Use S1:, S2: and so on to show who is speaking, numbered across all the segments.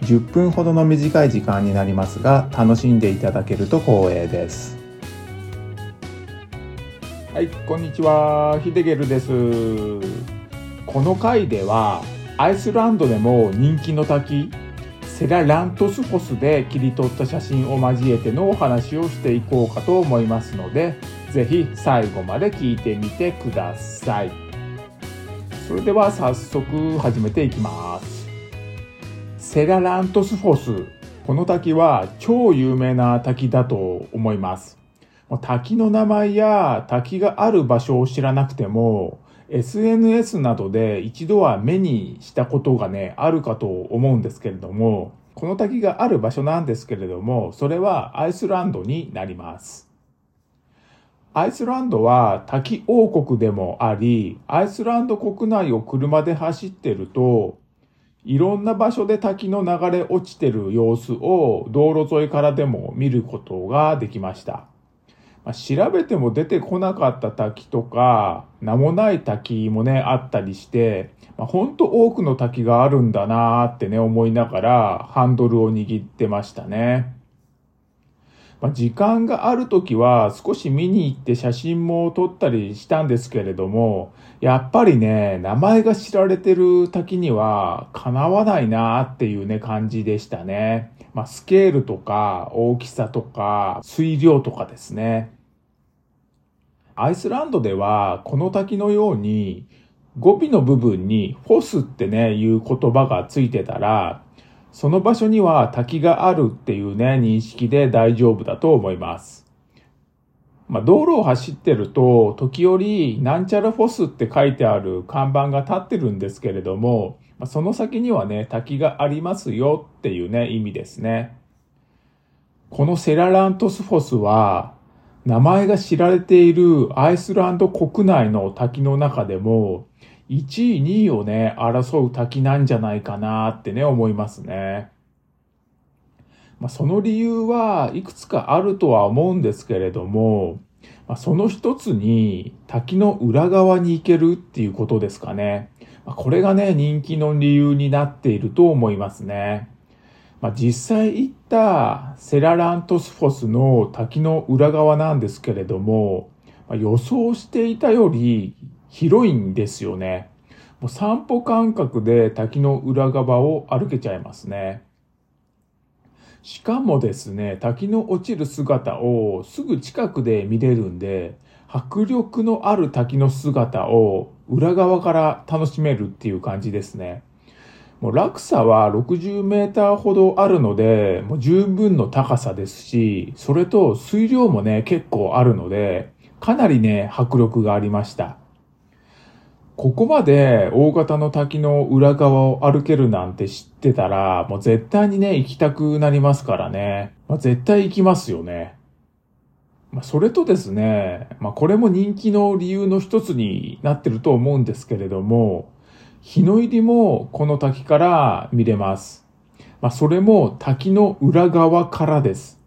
S1: 10分ほどの短い時間になりますが楽しんでいただけると光栄です。はいこんにちは。ヒデゲルです。この回ではアイスランドでも人気の滝セララントスフォスで切り取った写真を交えてのお話をしていこうかと思いますのでぜひ最後まで聞いてみてください。それでは早速始めていきます。セララントスフォス。この滝は超有名な滝だと思います。滝の名前や滝がある場所を知らなくても、SNS などで一度は目にしたことがね、あるかと思うんですけれども、この滝がある場所なんですけれども、それはアイスランドになります。アイスランドは滝王国でもあり、アイスランド国内を車で走ってると、いろんな場所で滝の流れ落ちてる様子を道路沿いからでも見ることができました。まあ、調べても出てこなかった滝とか、名もない滝もね、あったりして、まあ、ほんと多くの滝があるんだなーってね、思いながらハンドルを握ってましたね。まあ、時間がある時は少し見に行って写真も撮ったりしたんですけれども、やっぱりね、名前が知られてる滝にはかなわないなっていうね、感じでしたね。まあ、スケールとか大きさとか水量とかですね。アイスランドではこの滝のように語尾の部分にフォスってね、いう言葉がついてたら、その場所には滝があるっていうね、認識で大丈夫だと思います。まあ、道路を走ってると、時折、なんちゃらフォスって書いてある看板が立ってるんですけれども、ま、その先にはね、滝がありますよっていうね、意味ですね。このセララントスフォスは、名前が知られているアイスランド国内の滝の中でも、1位、2位をね、争う滝なんじゃないかなってね、思いますね。まあ、その理由はいくつかあるとは思うんですけれども、まあ、その一つに滝の裏側に行けるっていうことですかね。まあ、これがね、人気の理由になっていると思いますね。まあ、実際行ったセララントスフォスの滝の裏側なんですけれども、まあ、予想していたより広いんですよね。もう散歩感覚で滝の裏側を歩けちゃいますね。しかもですね、滝の落ちる姿をすぐ近くで見れるんで、迫力のある滝の姿を裏側から楽しめるっていう感じですね。もう落差は60メーターほどあるので、もう十分の高さですし、それと水量もね、結構あるので、かなりね、迫力がありました。ここまで大型の滝の裏側を歩けるなんて知ってたら、もう絶対にね、行きたくなりますからね。まあ、絶対行きますよね。まあ、それとですね、まあ、これも人気の理由の一つになってると思うんですけれども、日の入りもこの滝から見れます。まあ、それも滝の裏側からです。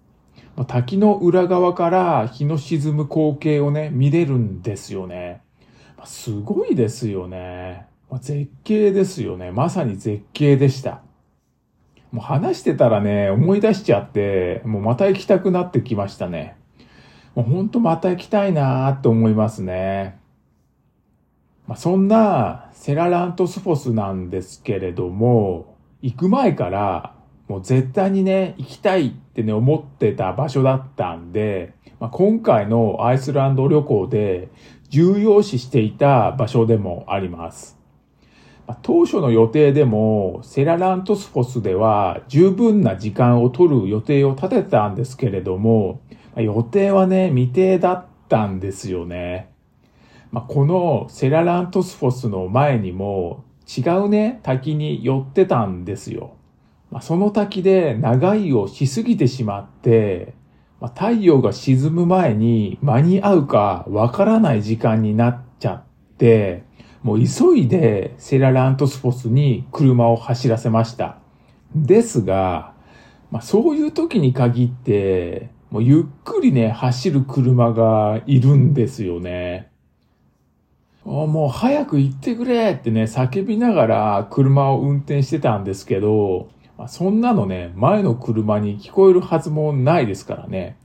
S1: まあ、滝の裏側から日の沈む光景をね、見れるんですよね。すごいですよね。絶景ですよね。まさに絶景でした。もう話してたらね、思い出しちゃって、もうまた行きたくなってきましたね。もうほんとまた行きたいなーと思いますね。まあ、そんなセララントスフォスなんですけれども、行く前からもう絶対にね、行きたいってね、思ってた場所だったんで、まあ、今回のアイスランド旅行で重要視していた場所でもあります。当初の予定でもセララントスフォスでは十分な時間を取る予定を立てたんですけれども、予定はね、未定だったんですよね。まあ、このセララントスフォスの前にも違うね、滝に寄ってたんですよ。まあ、その滝で長居をしすぎてしまって、ま、太陽が沈む前に間に合うかわからない時間になっちゃって、もう急いでセララントスフォスに車を走らせました。ですが、まあ、そういう時に限って、もうゆっくりね、走る車がいるんですよね。もう早く行ってくれってね、叫びながら車を運転してたんですけど、まあ、そんなのね、前の車に聞こえるはずもないですからね。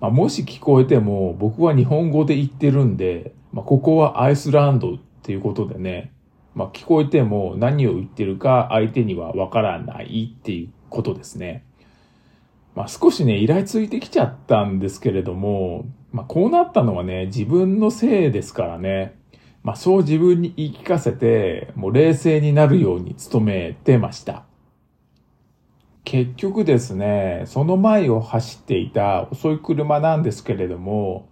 S1: まあ、もし聞こえても、僕は日本語で言ってるんで、まあ、ここはアイスランドっていうことでね、まあ、聞こえても何を言ってるか相手にはわからないっていうことですね。まあ、少しね、イラついてきちゃったんですけれども、まあ、こうなったのはね、自分のせいですからね。まあ、そう自分に言い聞かせて、もう冷静になるように努めてました。結局ですね、その前を走っていた遅い車なんですけれども、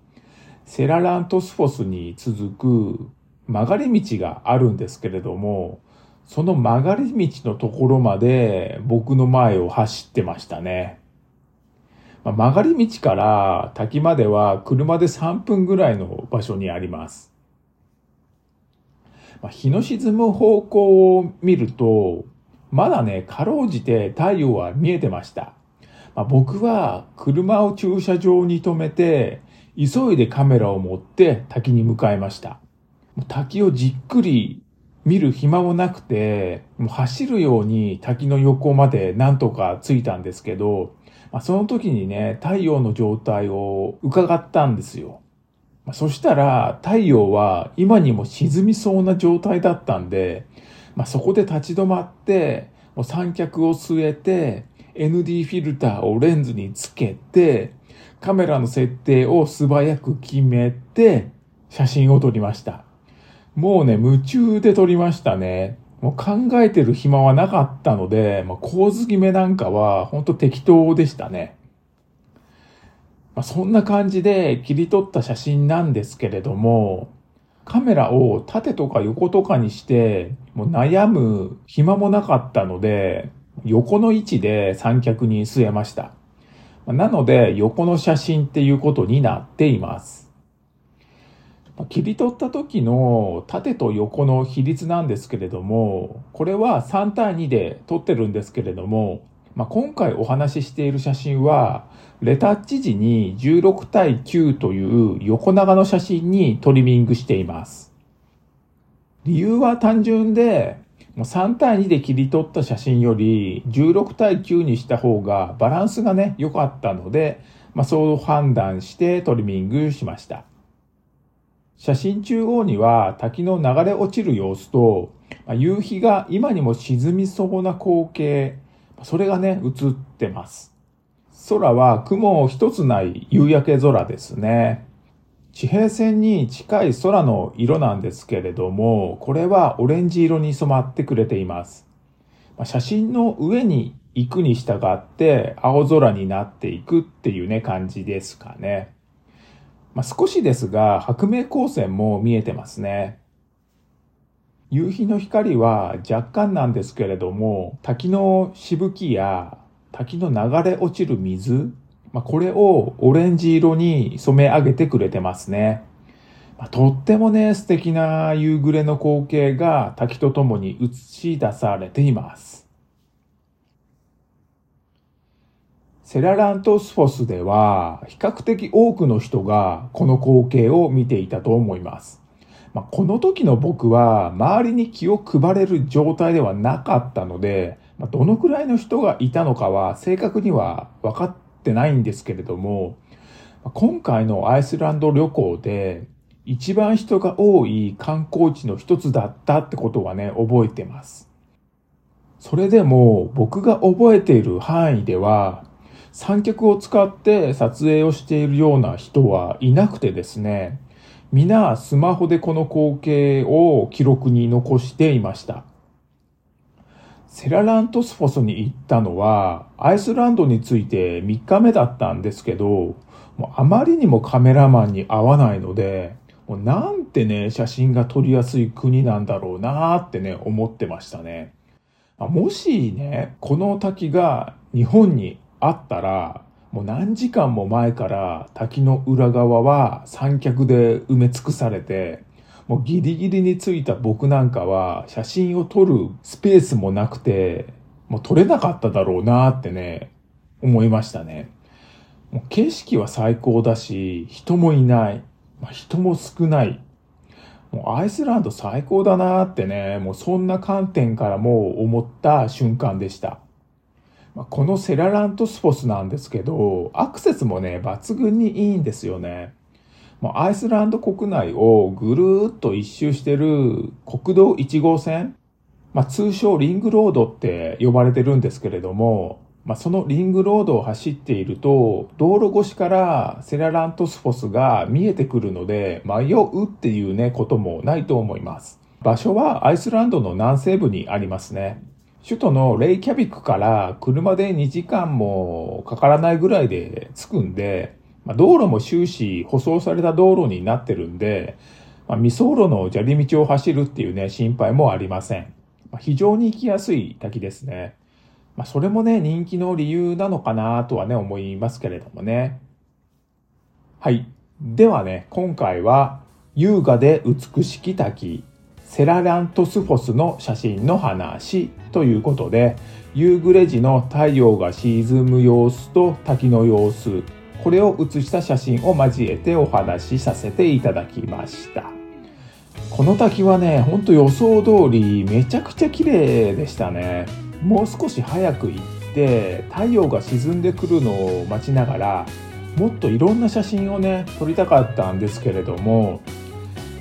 S1: セララントスフォスに続く曲がり道があるんですけれども、その曲がり道のところまで僕の前を走ってましたね。まあ、曲がり道から滝までは車で3分ぐらいの場所にあります。まあ、日の沈む方向を見ると、まだね、かろうじて太陽は見えてました。まあ、僕は車を駐車場に止めて、急いでカメラを持って滝に向かいました。滝をじっくり見る暇もなくて、もう走るように滝の横までなんとか着いたんですけど、まあ、その時にね、太陽の状態を伺ったんですよ。まあ、そしたら太陽は今にも沈みそうな状態だったんで、まあ、そこで立ち止まって、もう三脚を据えて、ND フィルターをレンズにつけて、カメラの設定を素早く決めて、写真を撮りました。もうね、夢中で撮りましたね。もう考えてる暇はなかったので、まあ、構図決めなんかは本当適当でしたね。まあ、そんな感じで切り取った写真なんですけれども、カメラを縦とか横とかにして、もう悩む暇もなかったので、横の位置で三脚に据えました。なので、横の写真っていうことになっています。切り取った時の縦と横の比率なんですけれども、これは3対2で撮ってるんですけれども、まあ、今回お話ししている写真は、レタッチ時に16対9という横長の写真にトリミングしています。理由は単純で、もう3対2で切り取った写真より16対9にした方がバランスがね、良かったので、まあ、そう判断してトリミングしました。写真中央には滝の流れ落ちる様子と、まあ夕日が今にも沈みそうな光景、それがね、映ってます。空は雲一つない夕焼け空ですね。地平線に近い空の色なんですけれども、これはオレンジ色に染まってくれています。写真の上に行くに従って青空になっていくっていうね、感じですかね。まあ、少しですが、白明光線も見えてますね。夕日の光は若干なんですけれども、滝のしぶきや滝の流れ落ちる水、まあ、これをオレンジ色に染め上げてくれてますね。まあ、とってもね、素敵な夕暮れの光景が滝とともに映し出されています。セララントスフォスでは比較的多くの人がこの光景を見ていたと思います。まあ、この時の僕は周りに気を配れる状態ではなかったので、まあ、どのくらいの人がいたのかは正確には分かっってないんですけれども、今回のアイスランド旅行で一番人が多い観光地の一つだったってことはね、覚えてます。それでも僕が覚えている範囲では三脚を使って撮影をしているような人はいなくてですね、皆スマホでこの光景を記録に残していました。セララントスフォスに行ったのは、アイスランドについて3日目だったんですけど、もうあまりにもカメラマンに合わないので、もうなんてね、写真が撮りやすい国なんだろうなーってね、思ってましたね。もしね、この滝が日本にあったら、もう何時間も前から滝の裏側は三脚で埋め尽くされて、もうギリギリについた僕なんかは写真を撮るスペースもなくて、もう撮れなかっただろうなってね、思いましたね。もう景色は最高だし、人もいない。まあ、人も少ない。もうアイスランド最高だなってね、もうそんな観点からも思った瞬間でした。まこのセララントスフォスなんですけど、アクセスもね、抜群にいいんですよね。アイスランド国内をぐるーっと一周してる国道1号線、まあ、通称リングロードって呼ばれてるんですけれども、まあ、そのリングロードを走っていると、道路越しからセララントスフォスが見えてくるので、迷うっていうね、こともないと思います。場所はアイスランドの南西部にありますね。首都のレイキャビックから車で2時間もかからないぐらいで着くんで、まあ、道路も終始舗装された道路になってるんで、まあ、未走路の砂利道を走るっていうね、心配もありません。まあ、非常に行きやすい滝ですね。まあ、それもね、人気の理由なのかなとはね、思いますけれどもね。はい。ではね、今回は、優雅で美しき滝セララントスフォスの写真の話ということで、夕暮れ時の太陽が沈む様子と滝の様子、これを写した写真を交えてお話しさせていただきました。この滝はね、ほんと予想通りめちゃくちゃ綺麗でしたね。もう少し早く行って太陽が沈んでくるのを待ちながらもっといろんな写真をね撮りたかったんですけれども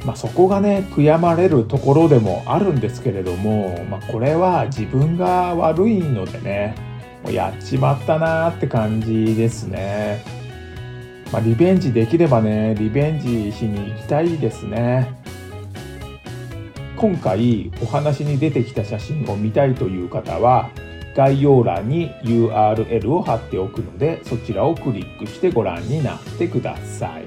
S1: まあ、そこがね悔やまれるところでもあるんですけれども、まあ、これは自分が悪いのでねもうやっちまったなーって感じですね。まあ、リベンジできればねリベンジしに行きたいですね。今回お話に出てきた写真を見たいという方は概要欄に URL を貼っておくのでそちらをクリックしてご覧になってください。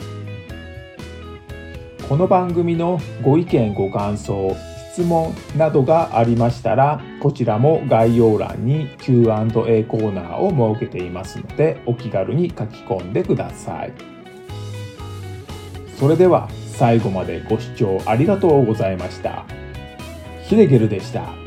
S1: この番組のご意見ご感想質問などがありましたらこちらも概要欄に Q&A コーナーを設けていますのでお気軽に書き込んでくださいそれでは最後までご視聴ありがとうございましたヒデゲルでした。